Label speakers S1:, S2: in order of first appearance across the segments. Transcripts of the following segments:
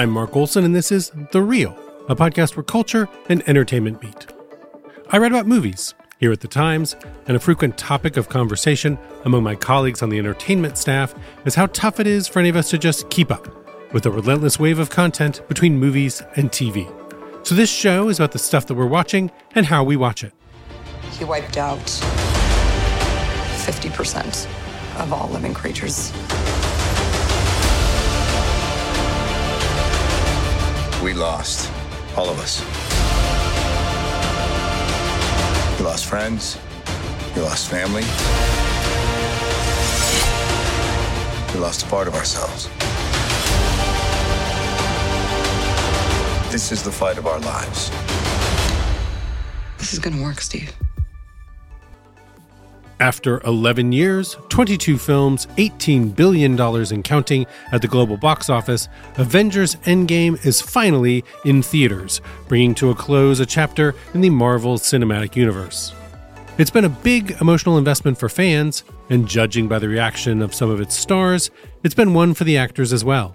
S1: I'm Mark Olsen, and this is The Reel, a podcast where culture and entertainment meet. I write about movies here at The Times, and a frequent topic of conversation among my colleagues on the entertainment staff is how tough it is for any of us to just keep up with the relentless wave of content between movies and TV. So, this show is about the stuff that we're watching and how we watch it.
S2: He wiped out 50% of all living creatures.
S3: We lost. All of us. We lost friends. We lost family. We lost a part of ourselves. This is the fight of our lives.
S2: This is gonna work, Steve.
S1: After 11 years, 22 films, $18 billion and counting at the global box office, Avengers Endgame is finally in theaters, bringing to a close a chapter in the Marvel Cinematic Universe. It's been a big emotional investment for fans, and judging by the reaction of some of its stars, it's been one for the actors as well.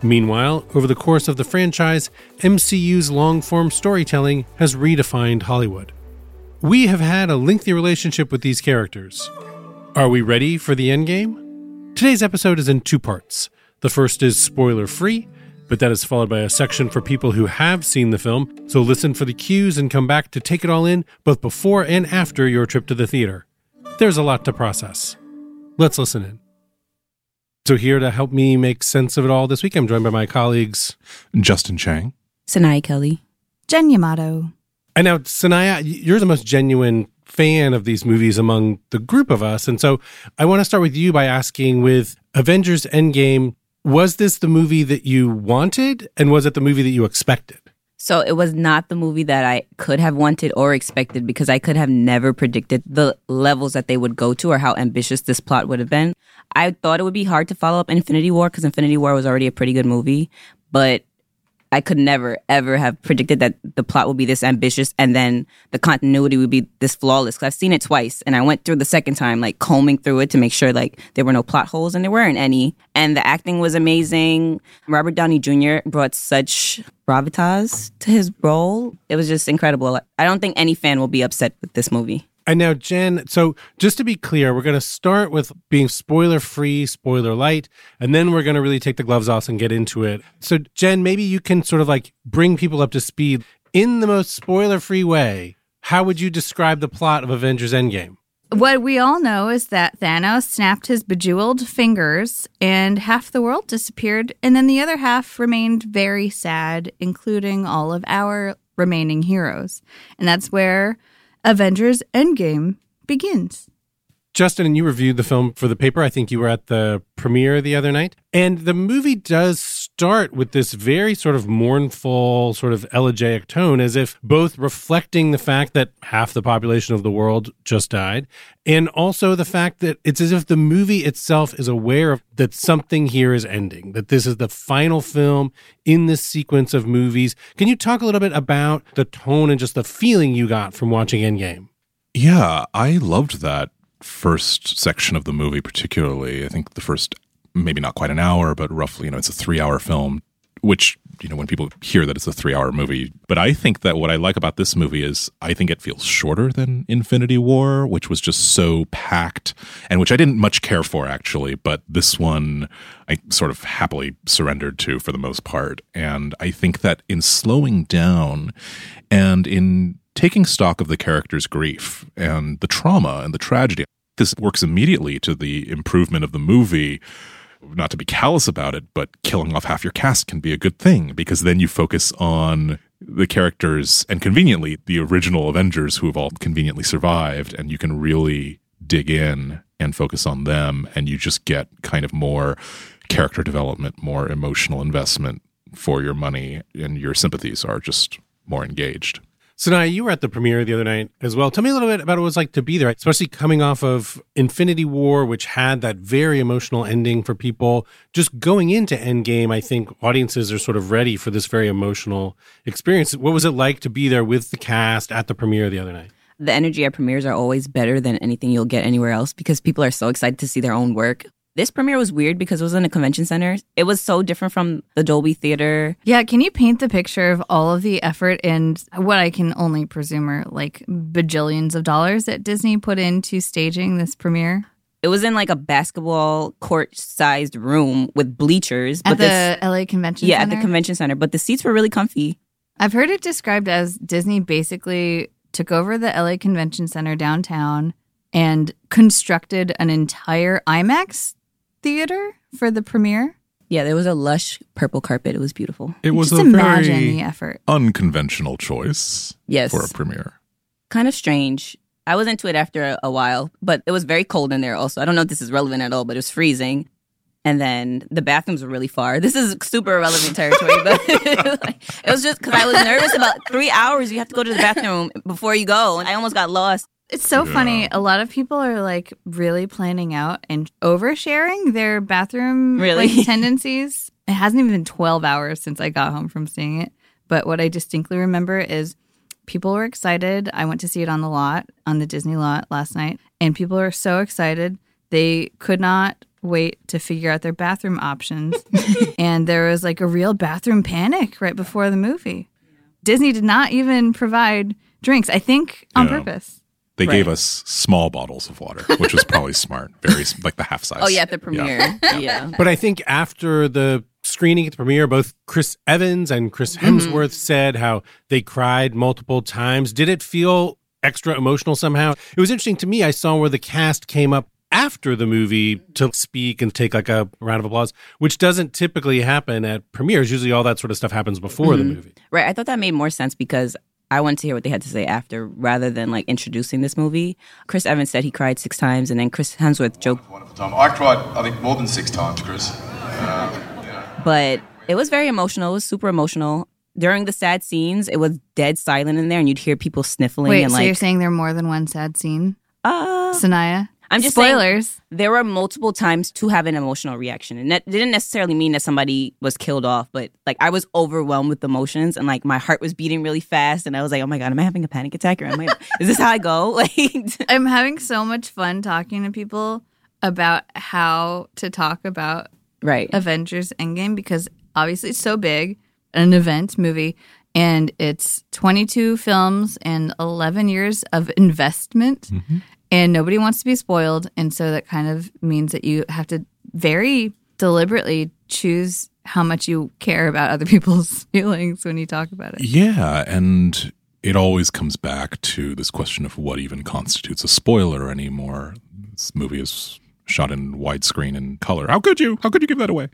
S1: Meanwhile, over the course of the franchise, MCU's long form storytelling has redefined Hollywood. We have had a lengthy relationship with these characters. Are we ready for the endgame? Today's episode is in two parts. The first is spoiler free, but that is followed by a section for people who have seen the film, so listen for the cues and come back to take it all in both before and after your trip to the theater. There's a lot to process. Let's listen in. So, here to help me make sense of it all this week, I'm joined by my colleagues
S4: Justin Chang.
S5: Sonaiya Kelley.
S6: Jen Yamato.
S1: And now, Sonaiya, you're the most genuine fan of these movies among the group of us. And so I want to start with you by asking with Avengers Endgame, was this the movie that you wanted? And was it the movie that you expected?
S5: So it was not the movie that I could have wanted or expected because I could have never predicted the levels that they would go to or how ambitious this plot would have been. I thought it would be hard to follow up Infinity War because Infinity War was already a pretty good movie, but I could never ever have predicted that the plot would be this ambitious and then the continuity would be this flawless. Cause I've seen it twice and I went through the second time, like combing through it to make sure like there were no plot holes and there weren't any. And the acting was amazing. Robert Downey Jr. brought such gravitas to his role. It was just incredible. I don't think any fan will be upset with this movie.
S1: And now, Jen, so just to be clear, we're going to start with being spoiler free, spoiler light, and then we're going to really take the gloves off and get into it. So, Jen, maybe you can sort of like bring people up to speed in the most spoiler free way. How would you describe the plot of Avengers Endgame?
S6: What we all know is that Thanos snapped his bejeweled fingers and half the world disappeared, and then the other half remained very sad, including all of our remaining heroes. And that's where Avengers Endgame begins.
S1: Justin, and you reviewed the film for the paper. I think you were at the premiere the other night. And the movie does start with this very sort of mournful, sort of elegiac tone, as if both reflecting the fact that half the population of the world just died, and also the fact that it's as if the movie itself is aware of that something here is ending, that this is the final film in this sequence of movies. Can you talk a little bit about the tone and just the feeling you got from watching Endgame?
S4: Yeah, I loved that first section of the movie, particularly. I think the first, maybe not quite an hour, but roughly, you know, it's a three hour film, which, you know, when people hear that it's a three hour movie. But I think that what I like about this movie is I think it feels shorter than Infinity War, which was just so packed and which I didn't much care for, actually. But this one, I sort of happily surrendered to for the most part. And I think that in slowing down and in taking stock of the character's grief and the trauma and the tragedy. This works immediately to the improvement of the movie. Not to be callous about it, but killing off half your cast can be a good thing because then you focus on the characters and conveniently the original Avengers who have all conveniently survived, and you can really dig in and focus on them, and you just get kind of more character development, more emotional investment for your money, and your sympathies are just more engaged.
S1: So now you were at the premiere the other night as well. Tell me a little bit about what it was like to be there, especially coming off of Infinity War, which had that very emotional ending for people. Just going into Endgame, I think audiences are sort of ready for this very emotional experience. What was it like to be there with the cast at the premiere the other night?
S5: The energy at premieres are always better than anything you'll get anywhere else because people are so excited to see their own work This premiere was weird because it was in a convention center. It was so different from the Dolby Theater.
S6: Yeah, can you paint the picture of all of the effort and what I can only presume are like bajillions of dollars that Disney put into staging this premiere?
S5: It was in like a basketball court sized room with bleachers.
S6: At
S5: this,
S6: the LA Convention center.
S5: yeah,
S6: Center?
S5: at the convention center. But the seats were really comfy.
S6: I've heard it described as Disney basically took over the LA Convention Center downtown and constructed an entire IMAX theater for the premiere.
S5: Yeah, there was a lush purple carpet. It was beautiful.
S4: It was
S6: Just
S4: a
S6: imagine
S4: very
S6: the effort.
S4: unconventional choice
S5: Yes.
S4: for a premiere.
S5: kind of strange. I was into it after a, a while, but it was very cold in there also. I don't know if this is relevant at all, but it was freezing. And then the bathrooms were really far. This is super irrelevant territory, but it was just because I was nervous about three hours. You have to go to the bathroom before you go. And I almost got lost.
S6: It's so
S4: Yeah.
S6: funny. A lot of people are like really planning out and oversharing their bathroom
S5: Really?
S6: like, tendencies. It hasn't even been 12 hours since I got home from seeing it. But what I distinctly remember is people were excited. I went to see it on the lot, on the Disney lot last night, and people are so excited. They could not wait to figure out their bathroom options. and there was like a real bathroom panic right before the movie. Disney did not even provide drinks, I think on
S4: Yeah.
S6: purpose.
S4: They gave us small bottles of water, which was probably smart. Very like the half size.
S5: Oh, yeah, at the premiere. Yeah.
S1: But I think after the screening at the premiere, both Chris Evans and Chris mm-hmm. Hemsworth said how they cried multiple times. Did it feel extra emotional somehow? It was interesting to me. I saw where the cast came up after the movie to speak and take like a round of applause, which doesn't typically happen at premieres. Usually all that sort of stuff happens before the mm-hmm. movie.
S5: Right. I thought that made more sense because I wanted to hear what they had to say after rather than like introducing this movie. Chris Evans said he cried six times, and then Chris Hemsworth joked,
S7: Wonderful time. I cried, I think, more than six times, Chris.
S5: but it was very emotional. It was super emotional. During the sad scenes, it was dead silent in there, and you'd hear people sniffling
S6: Wait,
S5: and
S6: so
S5: like,
S6: you're saying there are more than one sad scene?
S5: uh,
S6: Sonaiya?
S5: I'm just saying-
S6: Spoilers.
S5: there were multiple times to have an emotional reaction and that didn't necessarily mean that somebody was killed off but like i was overwhelmed with emotions and like my heart was beating really fast and i was like oh my god am i having a panic attack or am i is this how i go? Like
S6: I'm having so much fun talking to people about how to talk about
S5: right.
S6: Avengers Endgame because obviously it's so big, an event movie, and it's 22 films and 11 years of investment, mm-hmm. And nobody wants to be spoiled. And so that kind of means that you have to very deliberately choose how much you care about other people's feelings when you talk about it.
S4: Yeah, and it always comes back to this question of what even constitutes a spoiler anymore. This movie is shot in widescreen and color. How could you? How could you give that away?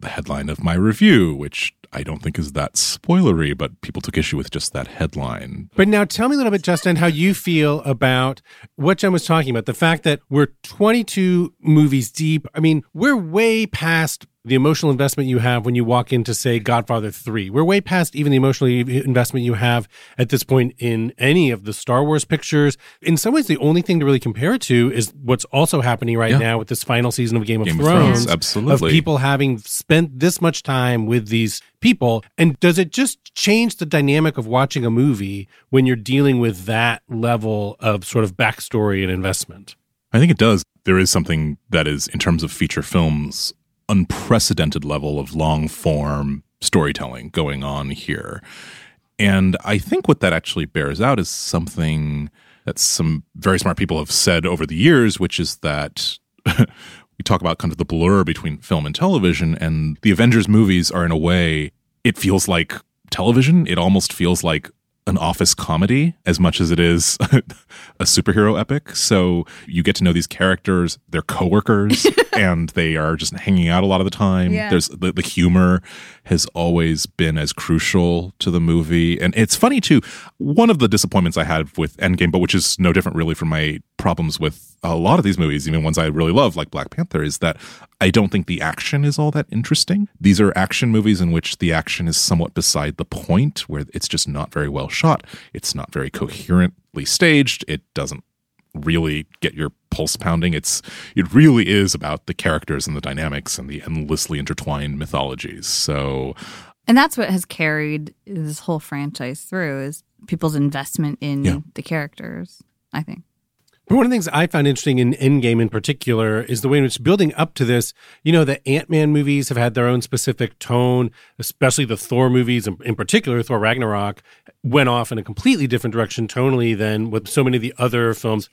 S4: The headline of my review, which I don't think is that spoilery, but people took issue with just that headline.
S1: But now tell me a little bit, Justin, how you feel about what Jen was talking about. The fact that we're 22 movies deep. I mean, we're way past the emotional investment you have when you walk into, say, Godfather 3. We're way past even the emotional investment you have at this point in any of the Star Wars pictures. In some ways, the only thing to really compare it to is what's also happening right
S4: Yeah.
S1: now with this final season of Game of
S4: Game of
S1: Thrones.
S4: Thrones, absolutely.
S1: Of people having spent this much time with these people. And does it just change the dynamic of watching a movie when you're dealing with that level of sort of backstory and investment?
S4: I think it does. There is something that is, in terms of feature films, unprecedented level of long form storytelling going on here. And I think what that actually bears out is something that some very smart people have said over the years, which is that we talk about kind of the blur between film and television, and the Avengers movies are, in a way, it feels like television. It almost feels like an office comedy as much as it is a superhero epic. So you get to know these characters, they're coworkers, and they are just hanging out a lot of the time.
S6: Yeah.
S4: There's the, the humor has always been as crucial to the movie. And it's funny too. One of the disappointments I had with Endgame, but which is no different really from my problems with a lot of these movies, even ones I really love, like Black Panther, is that I don't think the action is all that interesting. These are action movies in which the action is somewhat beside the point, where it's just not very well shot. It's not very coherently staged. It doesn't really get your pulse pounding. It's it really is about the characters and the dynamics and the endlessly intertwined mythologies. So
S6: And that's what has carried this whole franchise through is people's investment in
S4: Yeah.
S6: the characters, I think.
S1: But one of the things I found interesting in Endgame in particular is the way in which building up to this, you know, the Ant Man movies have had their own specific tone, especially the Thor movies, in, in particular, Thor Ragnarok went off in a completely different direction tonally than with so many of the other films.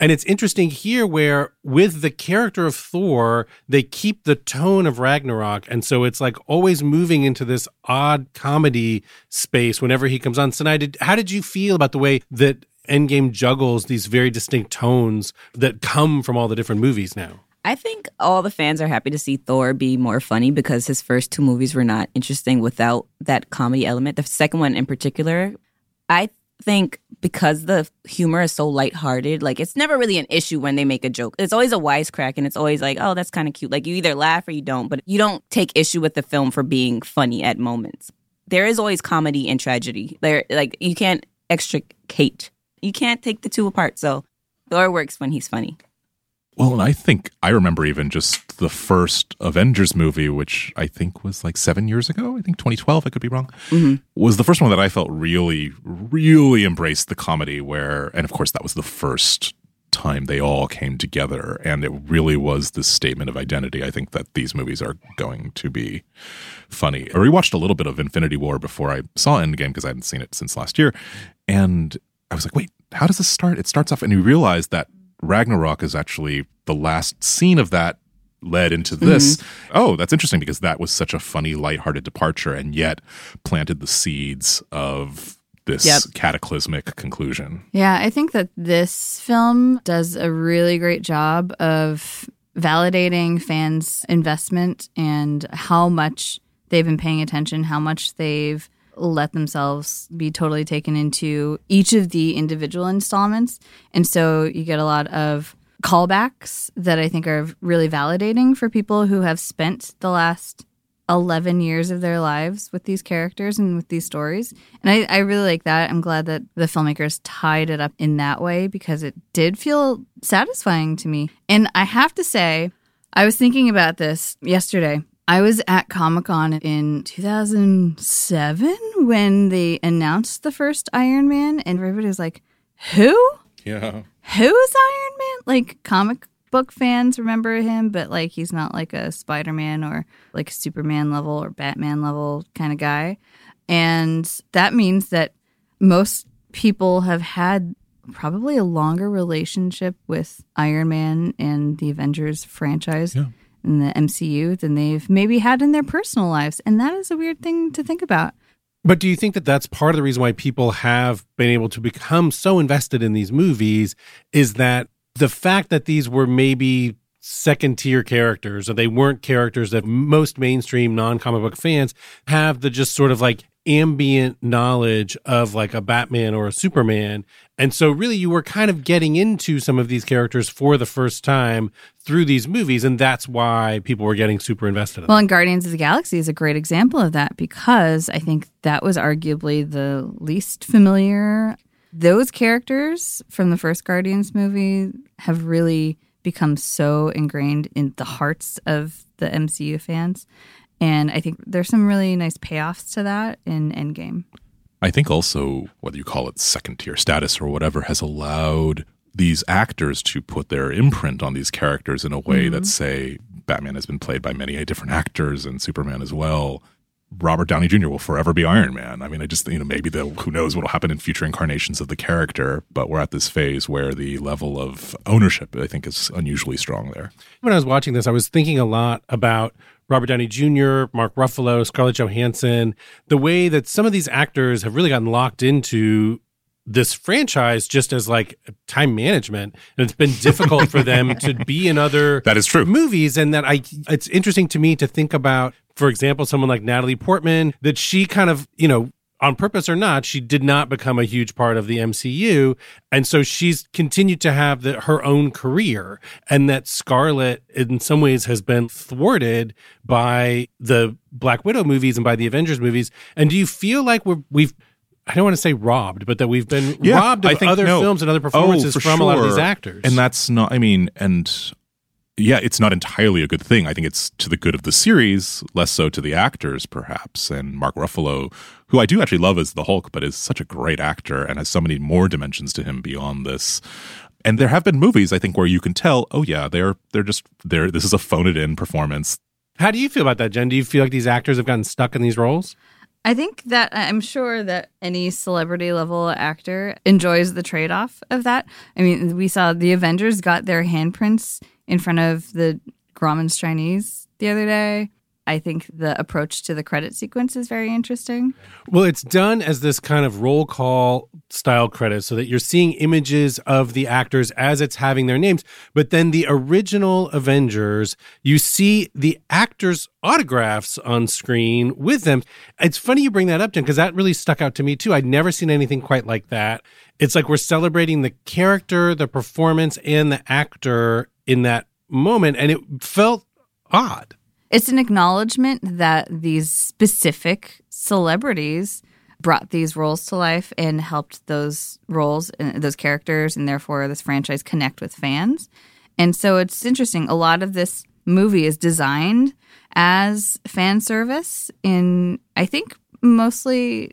S1: And it's interesting here where with the character of Thor, they keep the tone of Ragnarok. And so it's like always moving into this odd comedy space whenever he comes on. So, did, how did you feel about the way that Endgame juggles these very distinct tones that come from all the different movies now.
S5: I think all the fans are happy to see Thor be more funny because his first two movies were not interesting without that comedy element. The second one in particular, I think because the humor is so lighthearted, like it's never really an issue when they make a joke. It's always a wisecrack and it's always like, oh, that's kind of cute. Like you either laugh or you don't, but you don't take issue with the film for being funny at moments. There is always comedy and tragedy. There like you can't extricate you can't take the two apart. So Thor works when he's funny.
S4: Well, and I think I remember even just the first Avengers movie, which I think was like seven years ago. I think 2012. I could be wrong. Mm-hmm. Was the first one that I felt really, really embraced the comedy. Where, and of course, that was the first time they all came together, and it really was this statement of identity. I think that these movies are going to be funny. I rewatched a little bit of Infinity War before I saw Endgame because I hadn't seen it since last year, and I was like, wait, how does this start? It starts off, and you realize that Ragnarok is actually the last scene of that led into this. Mm-hmm. Oh, that's interesting because that was such a funny, lighthearted departure, and yet planted the seeds of this yep. cataclysmic conclusion.
S6: Yeah, I think that this film does a really great job of validating fans' investment and how much they've been paying attention, how much they've let themselves be totally taken into each of the individual installments. And so you get a lot of callbacks that I think are really validating for people who have spent the last 11 years of their lives with these characters and with these stories. And I, I really like that. I'm glad that the filmmakers tied it up in that way because it did feel satisfying to me. And I have to say, I was thinking about this yesterday I was at Comic Con in 2007 when they announced the first Iron Man, and everybody was like, Who?
S4: Yeah.
S6: Who's Iron Man? Like, comic book fans remember him, but like, he's not like a Spider Man or like Superman level or Batman level kind of guy. And that means that most people have had probably a longer relationship with Iron Man and the Avengers franchise. Yeah in the MCU than they've maybe had in their personal lives. And that is a weird thing to think about.
S1: But do you think that that's part of the reason why people have been able to become so invested in these movies is that the fact that these were maybe second tier characters or they weren't characters that most mainstream non comic book fans have the just sort of like ambient knowledge of like a Batman or a Superman. And so really you were kind of getting into some of these characters for the first time through these movies and that's why people were getting super invested in
S6: Well, and Guardians of the Galaxy is a great example of that because I think that was arguably the least familiar. Those characters from the first Guardians movie have really become so ingrained in the hearts of the MCU fans and I think there's some really nice payoffs to that in Endgame.
S4: I think also, whether you call it second tier status or whatever, has allowed these actors to put their imprint on these characters in a way mm-hmm. that, say, Batman has been played by many different actors and Superman as well. Robert Downey Jr. will forever be Iron Man. I mean, I just, you know, maybe the, who knows what will happen in future incarnations of the character, but we're at this phase where the level of ownership, I think, is unusually strong there.
S1: When I was watching this, I was thinking a lot about Robert Downey Jr., Mark Ruffalo, Scarlett Johansson, the way that some of these actors have really gotten locked into this franchise just as like time management and it's been difficult for them to be in other
S4: that is true
S1: movies and that i it's interesting to me to think about for example someone like natalie portman that she kind of you know on purpose or not, she did not become a huge part of the MCU. And so she's continued to have the, her own career. And that Scarlett, in some ways, has been thwarted by the Black Widow movies and by the Avengers movies. And do you feel like we're, we've, I don't want to say robbed, but that we've been yeah, robbed of think, other no. films and other oh, performances oh, from sure. a lot of these actors.
S4: And that's not, I mean, and yeah, it's not entirely a good thing. I think it's to the good of the series, less so to the actors, perhaps. And Mark Ruffalo, who I do actually love as the Hulk, but is such a great actor and has so many more dimensions to him beyond this. And there have been movies I think where you can tell, oh yeah, they're they're just they're this is a phone it in performance.
S1: How do you feel about that, Jen? Do you feel like these actors have gotten stuck in these roles?
S6: I think that I'm sure that any celebrity level actor enjoys the trade off of that. I mean, we saw the Avengers got their handprints in front of the Grauman's Chinese the other day. I think the approach to the credit sequence is very interesting.
S1: Well, it's done as this kind of roll call style credit so that you're seeing images of the actors as it's having their names. But then the original Avengers, you see the actors' autographs on screen with them. It's funny you bring that up, Jen, because that really stuck out to me too. I'd never seen anything quite like that. It's like we're celebrating the character, the performance, and the actor in that moment. And it felt odd.
S6: It's an acknowledgement that these specific celebrities brought these roles to life and helped those roles and those characters and therefore this franchise connect with fans. And so it's interesting. A lot of this movie is designed as fan service in, I think, mostly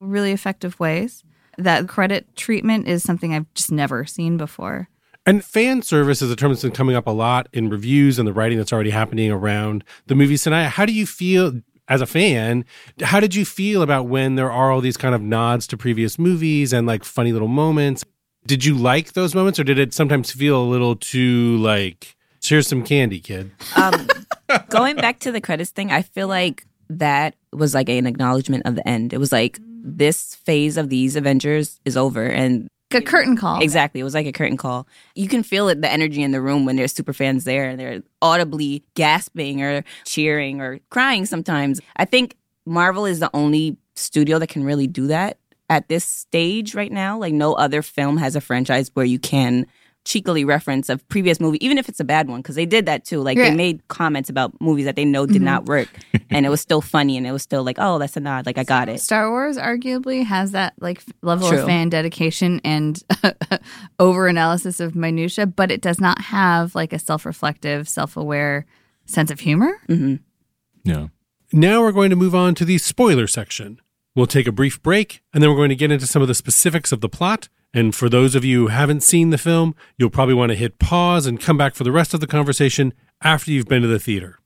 S6: really effective ways. That credit treatment is something I've just never seen before.
S1: And fan service is a term that's been coming up a lot in reviews and the writing that's already happening around the movie tonight. How do you feel as a fan? How did you feel about when there are all these kind of nods to previous movies and like funny little moments? Did you like those moments or did it sometimes feel a little too like, here's some candy, kid?
S5: Um, going back to the credits thing, I feel like that was like an acknowledgement of the end. It was like this phase of these Avengers is over and
S6: a curtain call.
S5: Exactly. It was like a curtain call. You can feel it, the energy in the room when there's super fans there and they're audibly gasping or cheering or crying sometimes. I think Marvel is the only studio that can really do that at this stage right now. Like no other film has a franchise where you can cheekily reference of previous movie, even if it's a bad one, because they did that too. Like
S6: Yeah.
S5: they made comments about movies that they know did mm-hmm. not work, and it was still funny, and it was still like, oh, that's a nod. Like I got it.
S6: Star Wars arguably has that like level
S5: True.
S6: of fan dedication and over analysis of minutia, but it does not have like a self-reflective, self-aware sense of humor. Mm-hmm.
S4: Yeah.
S1: Now we're going to move on to the spoiler section. We'll take a brief break and then we're going to get into some of the specifics of the plot. And for those of you who haven't seen the film, you'll probably want to hit pause and come back for the rest of the conversation after you've been to the theater.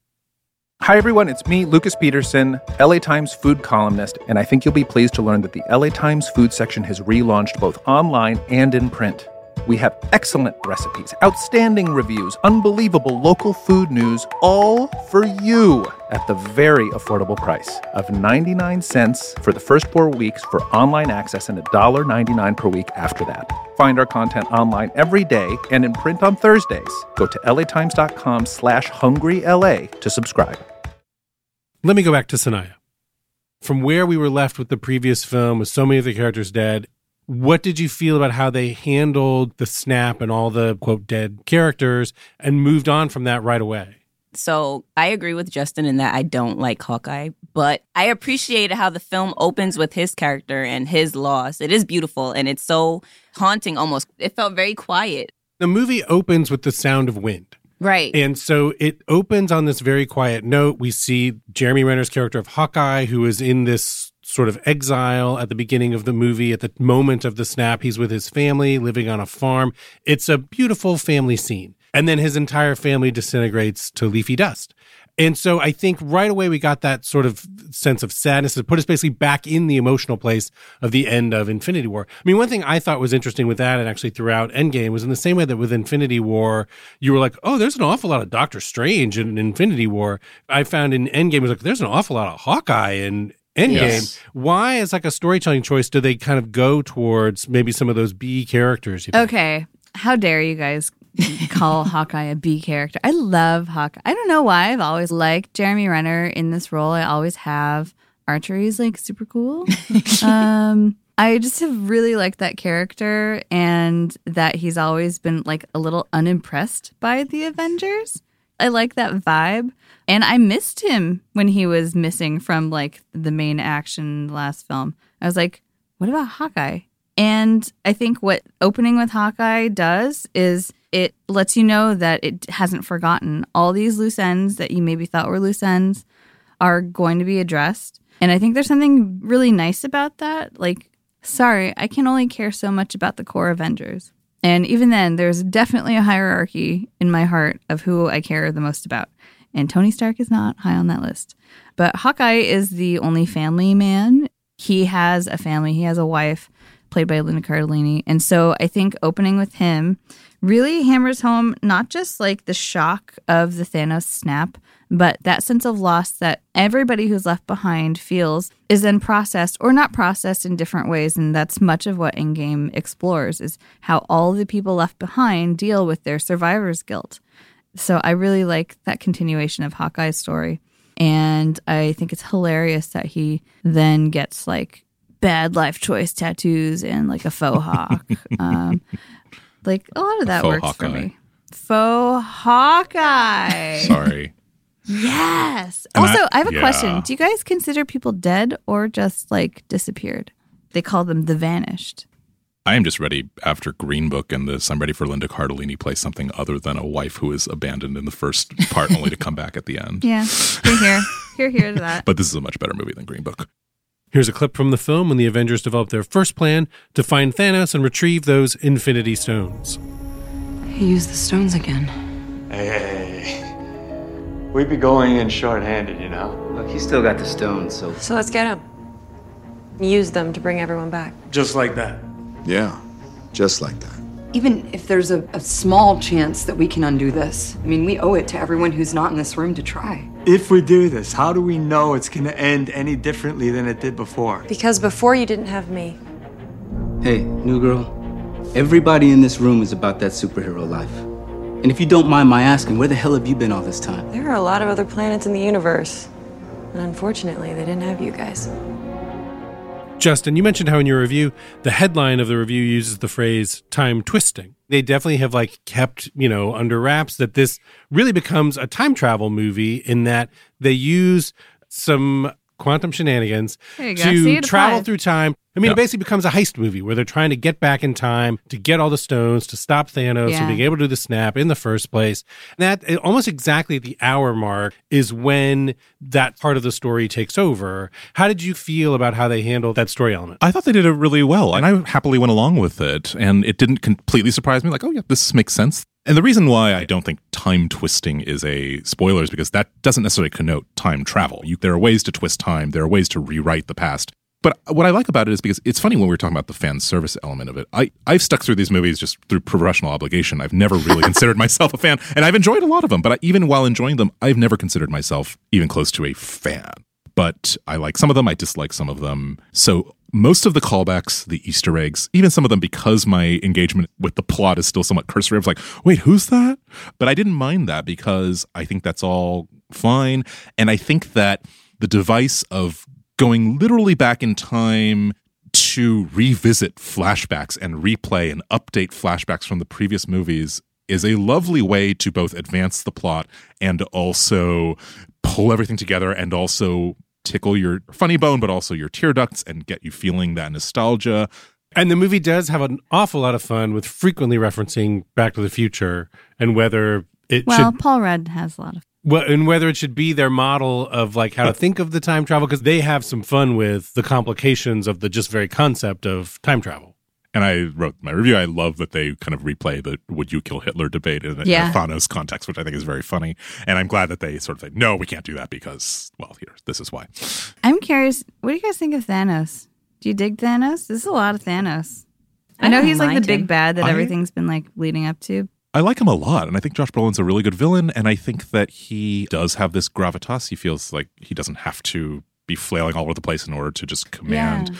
S8: Hi, everyone. It's me, Lucas Peterson, LA Times food columnist, and I think you'll be pleased to learn that the LA Times food section has relaunched both online and in print. We have excellent recipes, outstanding reviews, unbelievable local food news, all for you at the very affordable price of 99 cents for the first four weeks for online access and $1.99 per week after that. Find our content online every day and in print on Thursdays. Go to latimes.com slash hungryla to subscribe.
S1: Let me go back to Sonaiya. From where we were left with the previous film, with so many of the characters dead, what did you feel about how they handled the snap and all the quote dead characters and moved on from that right away?
S5: So I agree with Justin in that I don't like Hawkeye, but I appreciate how the film opens with his character and his loss. It is beautiful and it's so haunting almost. It felt very quiet.
S1: The movie opens with the sound of wind.
S5: Right.
S1: And so it opens on this very quiet note. We see Jeremy Renner's character of Hawkeye, who is in this sort of exile at the beginning of the movie. At the moment of the snap, he's with his family living on a farm. It's a beautiful family scene. And then his entire family disintegrates to leafy dust. And so I think right away we got that sort of sense of sadness to put us basically back in the emotional place of the end of Infinity War. I mean, one thing I thought was interesting with that and actually throughout Endgame was in the same way that with Infinity War, you were like, oh, there's an awful lot of Doctor Strange in Infinity War. I found in Endgame was like, there's an awful lot of Hawkeye in Endgame.
S3: Yes.
S1: Why, as like a storytelling choice, do they kind of go towards maybe some of those B characters? You?
S6: Okay, how dare you guys call Hawkeye a B character? I love Hawkeye. I don't know why. I've always liked Jeremy Renner in this role. I always have. Archery is like super cool. um, I just have really liked that character and that he's always been like a little unimpressed by the Avengers. I like that vibe. And I missed him when he was missing from like the main action last film. I was like, what about Hawkeye? And I think what opening with Hawkeye does is it lets you know that it hasn't forgotten. All these loose ends that you maybe thought were loose ends are going to be addressed. And I think there's something really nice about that. Like, sorry, I can only care so much about the core Avengers. And even then, there's definitely a hierarchy in my heart of who I care the most about. And Tony Stark is not high on that list. But Hawkeye is the only family man. He has a family, he has a wife played by Linda Cardellini. And so I think opening with him really hammers home not just like the shock of the Thanos snap, but that sense of loss that everybody who's left behind feels is then processed or not processed in different ways. And that's much of what Endgame explores is how all the people left behind deal with their survivor's guilt. So I really like that continuation of Hawkeye's story. And I think it's hilarious that he then gets like bad life choice tattoos and like a faux hawk. um, like a lot of that works
S4: Hawkeye.
S6: for me. Faux Hawkeye.
S4: Sorry.
S6: Yes.
S4: And
S6: also,
S4: I-
S6: I, have a
S4: yeah.
S6: question. Do you guys consider people dead or just like disappeared? They call them the vanished.
S4: I am just ready after Green Book and this. I'm ready for Linda Cardellini play something other than a wife who is abandoned in the first part, only to come back at the end.
S6: Yeah. Here, here. Here, here to that.
S4: But this is a much better movie than Green Book.
S1: Here's a clip from the film when the Avengers developed their first plan to find Thanos and retrieve those Infinity Stones.
S2: He used the stones again.
S9: Hey, hey, hey. We'd be going in short-handed, you know?
S10: Look, he's still got the stones, so
S11: So let's get him. Use them to bring everyone back.
S9: Just like that.
S3: Yeah, just like that.
S2: Even if there's a, a small chance that we can undo this, I mean, we owe it to everyone who's not in this room to try.
S9: If we do this, how do we know it's gonna end any differently than it did before?
S11: Because before you didn't have me.
S10: hey, new girl. Everybody in this room is about that superhero life. And if you don't mind my asking, where the hell have you been all this time?
S11: There are a lot of other planets in the universe. And unfortunately, they didn't have you guys.
S1: Justin, you mentioned how in your review, the headline of the review uses the phrase time twisting. They definitely have like kept, you know, under wraps that this really becomes a time travel movie in that they use some quantum shenanigans
S6: There. See,
S1: to travel
S6: applies.
S1: through time. I mean,
S4: Yeah.
S1: it basically becomes a heist movie where they're trying to get back in time to get all the stones to stop Thanos
S6: Yeah.
S1: from being able to do the snap in the first place. And that almost exactly at the hour mark is when that part of the story takes over. How did you feel about how they handled that story element?
S4: I thought they did it really well, and I happily went along with it. And it didn't completely surprise me. Like, oh yeah, this makes sense. And the reason why I don't think time twisting is a spoiler is because that doesn't necessarily connote time travel. You, there are ways to twist time. There are ways to rewrite the past. But what I like about it is because it's funny when we were talking about the fan service element of it. I, I've stuck through these movies just through professional obligation. I've never really considered myself a fan, and I've enjoyed a lot of them. But I, even while enjoying them, I've never considered myself even close to a fan but I like some of them. I dislike some of them. So most of the callbacks, the Easter eggs, even some of them, because my engagement with the plot is still somewhat cursory. I was like, wait, who's that? But I didn't mind that because I think that's all fine. And I think that the device of going literally back in time to revisit flashbacks and replay and update flashbacks from the previous movies is a lovely way to both advance the plot and also pull everything together and also tickle your funny bone, but also your tear ducts and get you feeling that nostalgia.
S1: And the movie does have an awful lot of fun with frequently referencing Back to the Future and whether it
S6: Well,
S1: should
S6: Paul Rudd has a lot of.
S1: well, and whether it should be their model of like how to uh, think of the time travel because they have some fun with the complications of the just very concept of time travel.
S4: And I wrote my review. I love that they kind of replay the "Would you kill Hitler?" debate in
S6: Yeah.
S4: in a Thanos context, which I think is very funny. And I'm glad that they sort of say, "No, we can't do that because, well, here, this is why."
S6: I'm curious. What do you guys think of Thanos? Do you dig Thanos? This is a lot of Thanos. I, know he's like the
S5: mind
S6: big bad that
S4: I-
S6: everything's been like leading up to.
S4: I like him a lot, and I think Josh Brolin's a really good villain. And I think that he does have this gravitas. He feels like he doesn't have to be flailing all over the place in order to just command.
S6: Yeah.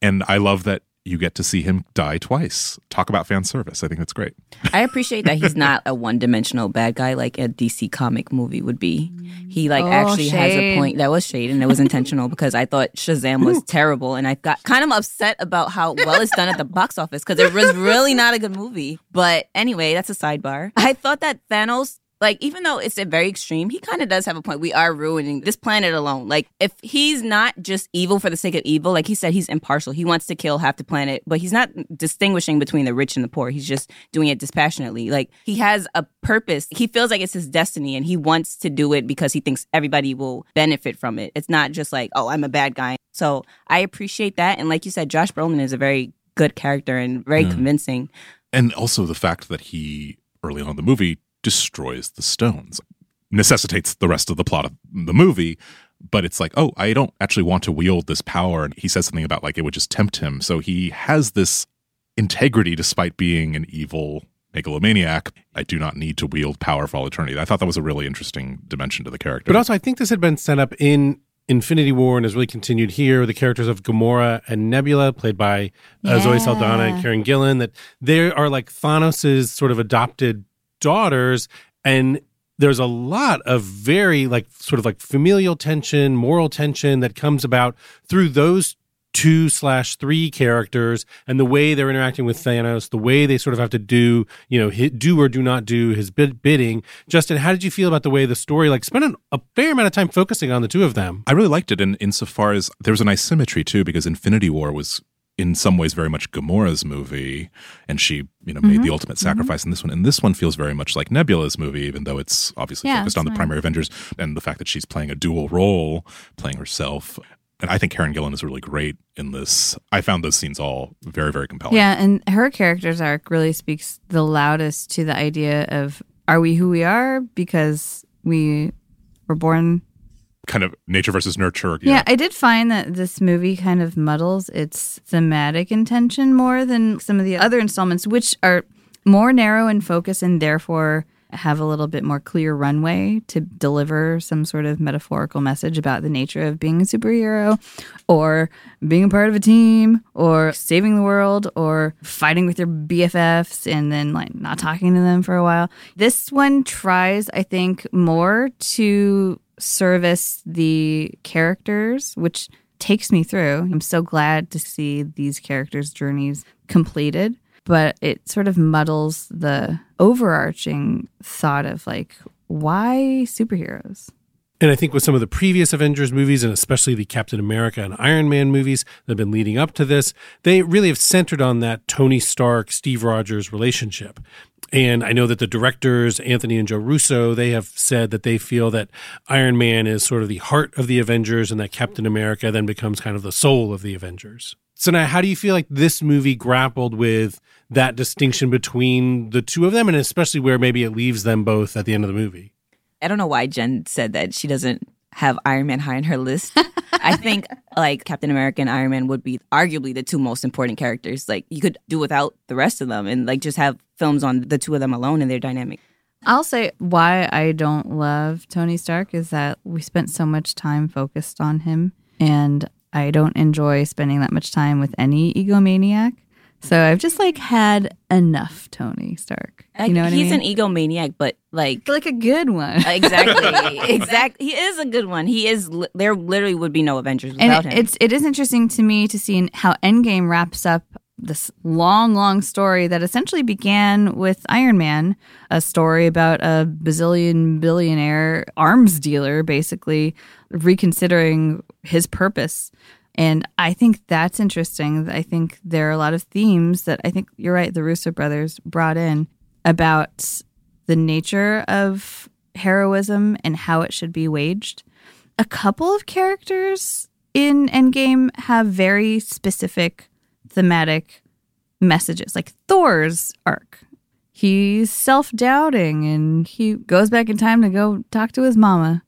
S4: And I love that you get to see him die twice. Talk about fan service. I think that's great.
S5: I appreciate that he's not a one-dimensional bad guy like a DC comic movie would be. He like
S6: Oh,
S5: actually has a point. That was shade, and it was intentional because I thought Shazam was terrible, and I got kind of upset about how well it's done at the box office because it was really not a good movie. But anyway, that's a sidebar. I thought that Thanos. Like, even though it's a very extreme, he kind of does have a point. We are ruining this planet alone. Like, if he's not just evil for the sake of evil, like he said, he's impartial. He wants to kill half the planet, but he's not distinguishing between the rich and the poor. He's just doing it dispassionately. Like, he has a purpose. He feels like it's his destiny and he wants to do it because he thinks everybody will benefit from it. It's not just like, oh, I'm a bad guy. So I appreciate that. And like you said, Josh Brolin is a very good character and very hmm. convincing.
S4: And also the fact that he, early on in the movie, destroys the stones, necessitates the rest of the plot of the movie. But it's like, oh, I don't actually want to wield this power. And he says something about like it would just tempt him. So he has this integrity despite being an evil megalomaniac. I do not need to wield power for all eternity. I thought that was a really interesting dimension to the character.
S1: But also, I think this had been set up in Infinity War and has really continued here. The characters of Gamora and Nebula, played by uh, Zoe Saldana and Karen Gillan, that they are like Thanos's sort of adopted daughters, and there's a lot of very like sort of like familial tension, moral tension that comes about through those two slash three characters and the way they're interacting with Thanos, the way they sort of have to do, you know, hit, do or do not do his bid, bidding. Justin, how did you feel about the way the story, like, spent an, a fair amount of time focusing on the two of them?
S4: I really liked it in insofar as there was a nice symmetry too, because Infinity War was in some ways very much Gamora's movie, and she, you know, made
S6: Mm-hmm.
S4: the ultimate sacrifice in this one. And this one feels very much like Nebula's movie, even though it's obviously
S6: Yeah,
S4: focused on the primary Avengers and the fact that she's playing a dual role, playing herself. And I think Karen Gillan is really great in this. I found those scenes all very, very compelling.
S6: Yeah, and her character's arc really speaks the loudest to the idea of are we who we are because we were born
S4: Kind of nature versus nurture.
S6: Yeah, I did find that this movie kind of muddles its thematic intention more than some of the other installments, which are more narrow in focus and therefore have a little bit more clear runway to deliver some sort of metaphorical message about the nature of being a superhero or being a part of a team or saving the world or fighting with your BFFs and then like not talking to them for a while. This one tries, I think, more to service the characters, which takes me through. I'm so glad to see these characters' journeys completed, but it sort of muddles the overarching thought of like, why superheroes?
S1: And I think with some of the previous Avengers movies, and especially the Captain America and Iron Man movies that have been leading up to this, they really have centered on that Tony Stark, Steve Rogers relationship. And I know that the directors, Anthony and Joe Russo, they have said that they feel that Iron Man is sort of the heart of the Avengers and that Captain America then becomes kind of the soul of the Avengers. So now, how do you feel like this movie grappled with that distinction between the two of them, and especially where maybe it leaves them both at the end of the movie?
S5: I don't know why Jen said that she doesn't have Iron Man high on her list. I think like Captain America and Iron Man would be arguably the two most important characters. Like you could do without the rest of them and like just have films on the two of them alone and their dynamic.
S6: I'll say why I don't love Tony Stark is that we spent so much time focused on him, and I don't enjoy spending that much time with any egomaniac. So I've just like had enough Tony Stark. You know what
S5: he's
S6: I mean?
S5: an egomaniac, but like
S6: like a good one.
S5: exactly, exactly. He is a good one. He is. li- There literally would be no Avengers without
S6: it-
S5: him.
S6: it's it is interesting to me to see how Endgame wraps up this long, long story that essentially began with Iron Man, a story about a bazillion billionaire arms dealer basically reconsidering his purpose. And I think that's interesting. I think there are a lot of themes that I think you're right, the Russo brothers brought in about the nature of heroism and how it should be waged. A couple of characters in Endgame have very specific thematic messages, like Thor's arc. He's self doubting and he goes back in time to go talk to his mama.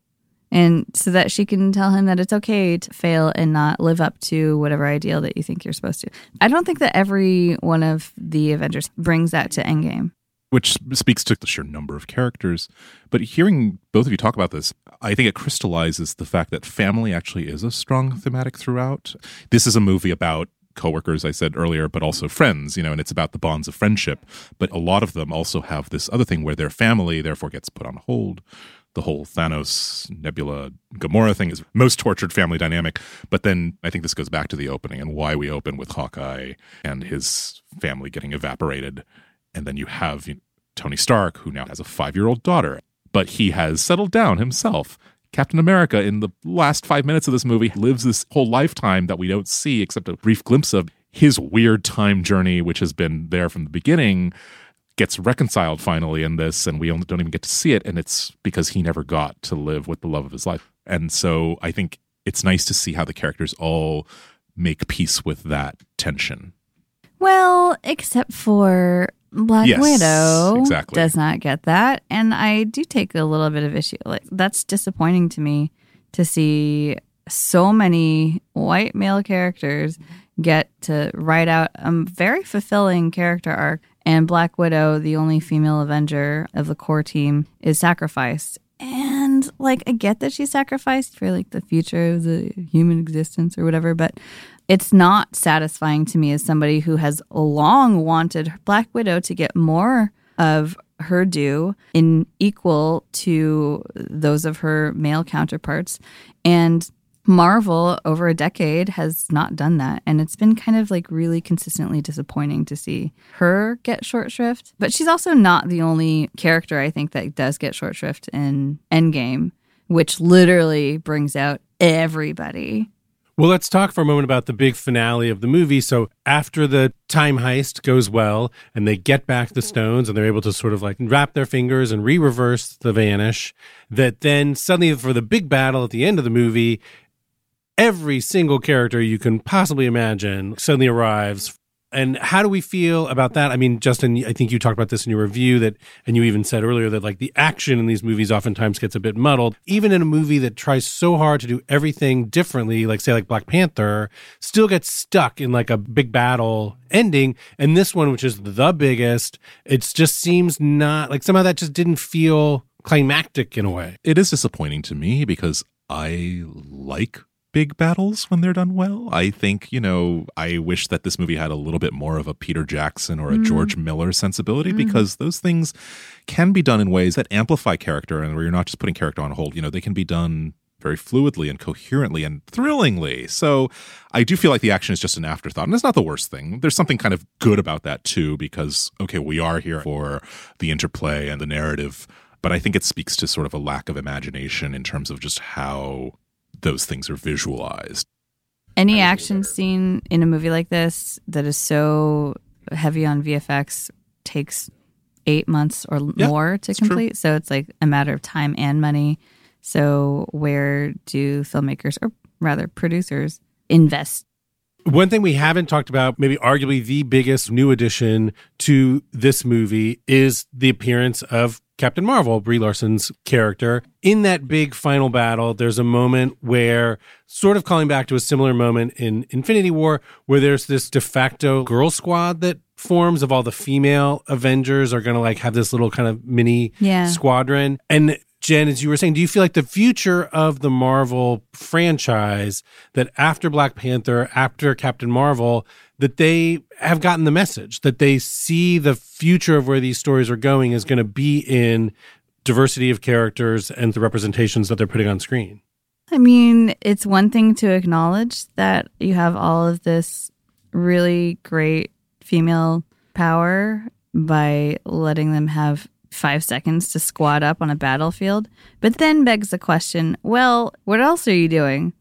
S6: And so that she can tell him that it's okay to fail and not live up to whatever ideal that you think you're supposed to. I don't think that every one of the Avengers brings that to Endgame.
S4: which speaks to the sheer number of characters. But hearing both of you talk about this, I think it crystallizes the fact that family actually is a strong thematic throughout. This is a movie about coworkers, I said earlier, but also friends, you know, and it's about the bonds of friendship. But a lot of them also have this other thing where their family therefore gets put on hold. The whole Thanos, Nebula, Gamora thing is most tortured family dynamic. But then I think this goes back to the opening and why we open with Hawkeye and his family getting evaporated and then you have you know, Tony Stark, who now has a five year old daughter, but he has settled down himself. Captain America, in the last five minutes of this movie, lives this whole lifetime that we don't see except a brief glimpse of his weird time journey, which has been there from the beginning, gets reconciled finally in this, and we only don't even get to see it. And it's because he never got to live with the love of his life. And so I think it's nice to see how the characters all make peace with that tension.
S6: Well, except for Black
S4: Yes,
S6: Widow
S4: exactly.
S6: does not get that. And I do take a little bit of issue. Like that's disappointing to me to see so many white male characters get to write out a very fulfilling character arc. And Black Widow, the only female Avenger of the core team, is sacrificed. And like I get that she's sacrificed for like the future of the human existence or whatever, but it's not satisfying to me as somebody who has long wanted Black Widow to get more of her due in equal to those of her male counterparts. And Marvel over a decade has not done that. And it's been kind of like really consistently disappointing to see her get short shrift. But she's also not the only character I think that does get short shrift in Endgame, which literally brings out everybody.
S1: Well, let's talk for a moment about the big finale of the movie. So, after the time heist goes well and they get back the stones and they're able to sort of like wrap their fingers and re reverse the vanish, that then suddenly for the big battle at the end of the movie, every single character you can possibly imagine suddenly arrives. And how do we feel about that? I mean, Justin, I think you talked about this in your review that, and you even said earlier that like the action in these movies oftentimes gets a bit muddled. Even in a movie that tries so hard to do everything differently, like say like Black Panther, still gets stuck in like a big battle ending. And this one, which is the biggest, it just seems not like somehow that just didn't feel climactic in a way.
S4: It is disappointing to me because I like big battles when they're done well. I think, you know, I wish that this movie had a little bit more of a Peter Jackson or a
S12: Mm.
S4: George Miller sensibility
S12: Mm.
S4: because those things can be done in ways that amplify character and where you're not just putting character on hold. You know, they can be done very fluidly and coherently and thrillingly. So I do feel like the action is just an afterthought. And it's not the worst thing. There's something kind of good about that too, because, okay, we are here for the interplay and the narrative. But I think it speaks to sort of a lack of imagination in terms of just how those things are visualized.
S6: Any action scene in a movie like this that is so heavy on VFX takes eight months or
S1: Yeah,
S6: more to
S1: it's true.
S6: complete. So it's like a matter of time and money. So where do filmmakers or rather producers invest?
S1: One thing we haven't talked about, maybe arguably the biggest new addition to this movie, is the appearance of Captain Marvel, Brie Larson's character. In that big final battle, there's a moment where, sort of calling back to a similar moment in Infinity War, where there's this de facto girl squad that forms of all the female Avengers are going to like have this little kind of mini
S6: Yeah.
S1: squadron. And Jen, as you were saying, do you feel like the future of the Marvel franchise that after Black Panther, after Captain Marvel, that they have gotten the message that they see the future of where these stories are going is going to be in diversity of characters and the representations that they're putting on screen?
S6: I mean, it's one thing to acknowledge that you have all of this really great female power by letting them have five seconds to squat up on a battlefield. But then begs the question well, what else are you doing?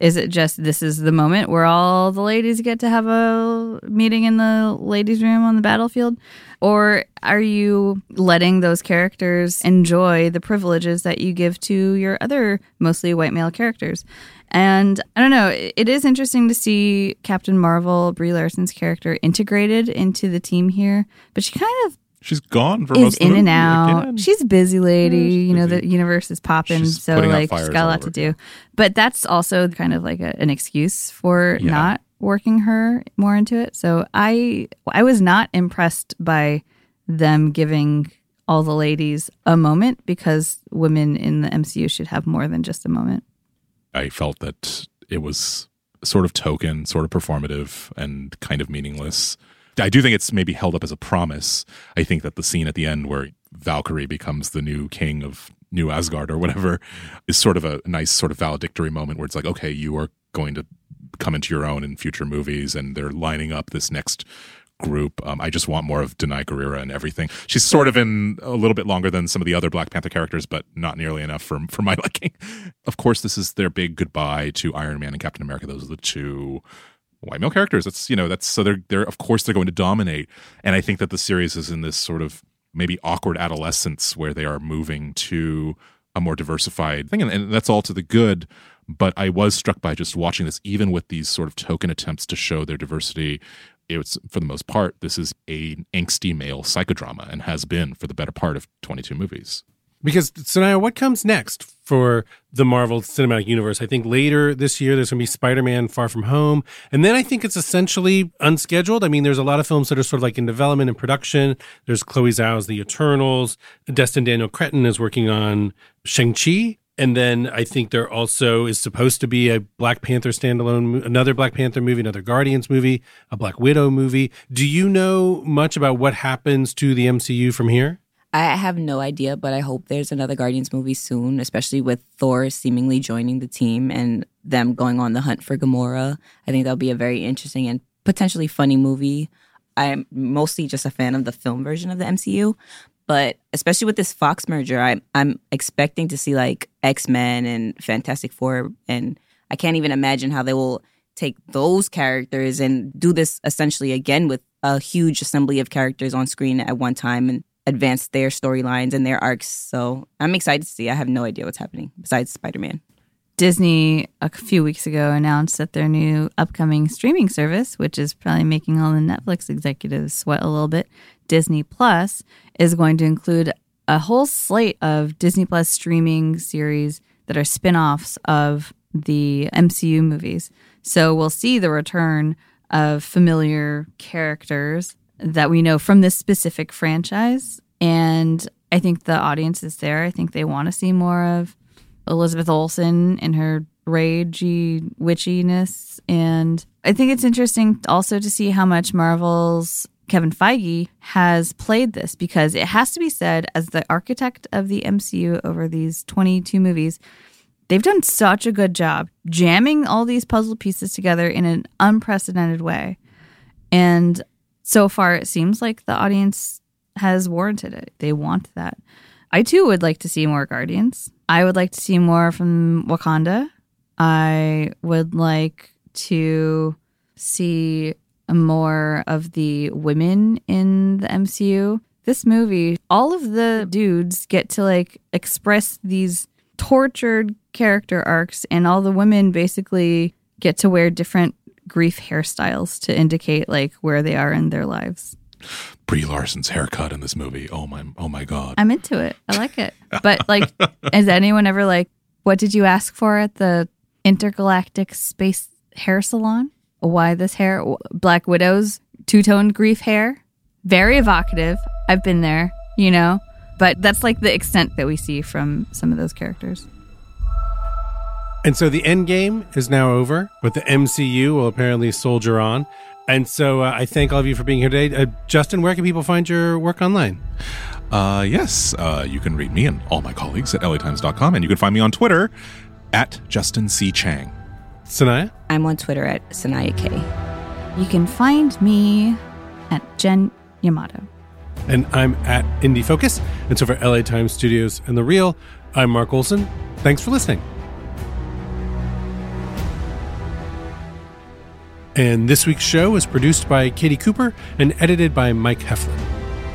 S6: Is it just this is the moment where all the ladies get to have a meeting in the ladies' room on the battlefield? Or are you letting those characters enjoy the privileges that you give to your other mostly white male characters? And I don't know, it is interesting to see Captain Marvel, Brie Larson's character, integrated into the team here, but she kind of
S4: She's gone for
S6: is
S4: most of
S6: in
S4: the
S6: and out.
S4: Again.
S6: She's a busy lady. you know, the universe is popping,
S4: She's
S6: so like she's got a lot to do. But that's also kind of like a, an excuse for
S4: Yeah.
S6: not working her more into it. So I I was not impressed by them giving all the ladies a moment because women in the MCU should have more than just a moment.
S4: I felt that it was sort of token, sort of performative, and kind of meaningless. I do think it's maybe held up as a promise. I think that the scene at the end where Valkyrie becomes the new king of New Asgard or whatever is sort of a nice sort of valedictory moment where it's like, okay, you are going to come into your own in future movies, and they're lining up this next group. Um, I just want more of Danai Gurira and everything. She's sort of in a little bit longer than some of the other Black Panther characters, but not nearly enough for for my liking. Of course, this is their big goodbye to Iron Man and Captain America. Those are the two white male characters. That's you know that's so they're they're of course they're going to dominate, and I think that the series is in this sort of maybe awkward adolescence where they are moving to a more diversified thing, and, and that's all to the good. But I was struck by just watching this, even with these sort of token attempts to show their diversity it's for the most part, this is a angsty male psychodrama and has been for the better part of 22 movies.
S1: Because Sonaiya, what comes next for the Marvel Cinematic Universe? I think later this year there's going to be Spider-Man: Far From Home, and then I think it's essentially unscheduled. I mean, there's a lot of films that are sort of like in development and production. There's Chloe Zhao's The Eternals. Destin Daniel Cretton is working on Shang Chi, and then I think there also is supposed to be a Black Panther standalone, another Black Panther movie, another Guardians movie, a Black Widow movie. Do you know much about what happens to the MCU from here?
S5: I have no idea, but I hope there's another Guardians movie soon, especially with Thor seemingly joining the team and them going on the hunt for Gamora. I think that'll be a very interesting and potentially funny movie. I'm mostly just a fan of the film version of the MCU, but especially with this Fox merger, I'm I'm expecting to see like X Men and Fantastic Four, and I can't even imagine how they will take those characters and do this essentially again with a huge assembly of characters on screen at one time and advance their storylines and their arcs. So I'm excited to see. I have no idea what's happening besides Spider Man.
S6: Disney a few weeks ago announced that their new upcoming streaming service, which is probably making all the Netflix executives sweat a little bit, Disney Plus, is going to include a whole slate of Disney Plus streaming series that are spin offs of the MCU movies. So we'll see the return of familiar characters that we know from this specific franchise. And I think the audience is there. I think they want to see more of Elizabeth Olsen and her ragey witchiness. And I think it's interesting also to see how much Marvel's Kevin Feige has played this because it has to be said, as the architect of the MCU over these 22 movies, they've done such a good job jamming all these puzzle pieces together in an unprecedented way. And so far, it seems like the audience has warranted it. They want that. I too would like to see more Guardians. I would like to see more from Wakanda. I would like to see more of the women in the MCU. This movie, all of the dudes get to like express these tortured character arcs, and all the women basically get to wear different grief hairstyles to indicate like where they are in their lives.
S4: Brie Larson's haircut in this movie. Oh my oh my god.
S6: I'm into it. I like it. But like has anyone ever like what did you ask for at the intergalactic space hair salon? Why this hair? Black Widow's two-tone grief hair. Very evocative. I've been there, you know. But that's like the extent that we see from some of those characters.
S1: And so the end game is now over, but the MCU will apparently soldier on. And so uh, I thank all of you for being here today. Uh, Justin, where can people find your work online?
S4: Uh, yes, uh, you can read me and all my colleagues at latimes.com, and you can find me on Twitter at Justin C. Chang.
S1: Sonaiya?
S5: I'm on Twitter at Sonaiya K.
S6: You can find me at Jen Yamato.
S1: And I'm at Indie Focus. And so for LA Times Studios and The Reel, I'm Mark Olsen. Thanks for listening. And this week's show is produced by Katie Cooper and edited by Mike Heflin.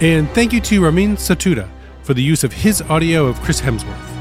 S1: And thank you to Ramin Setoodeh for the use of his audio of Chris Hemsworth.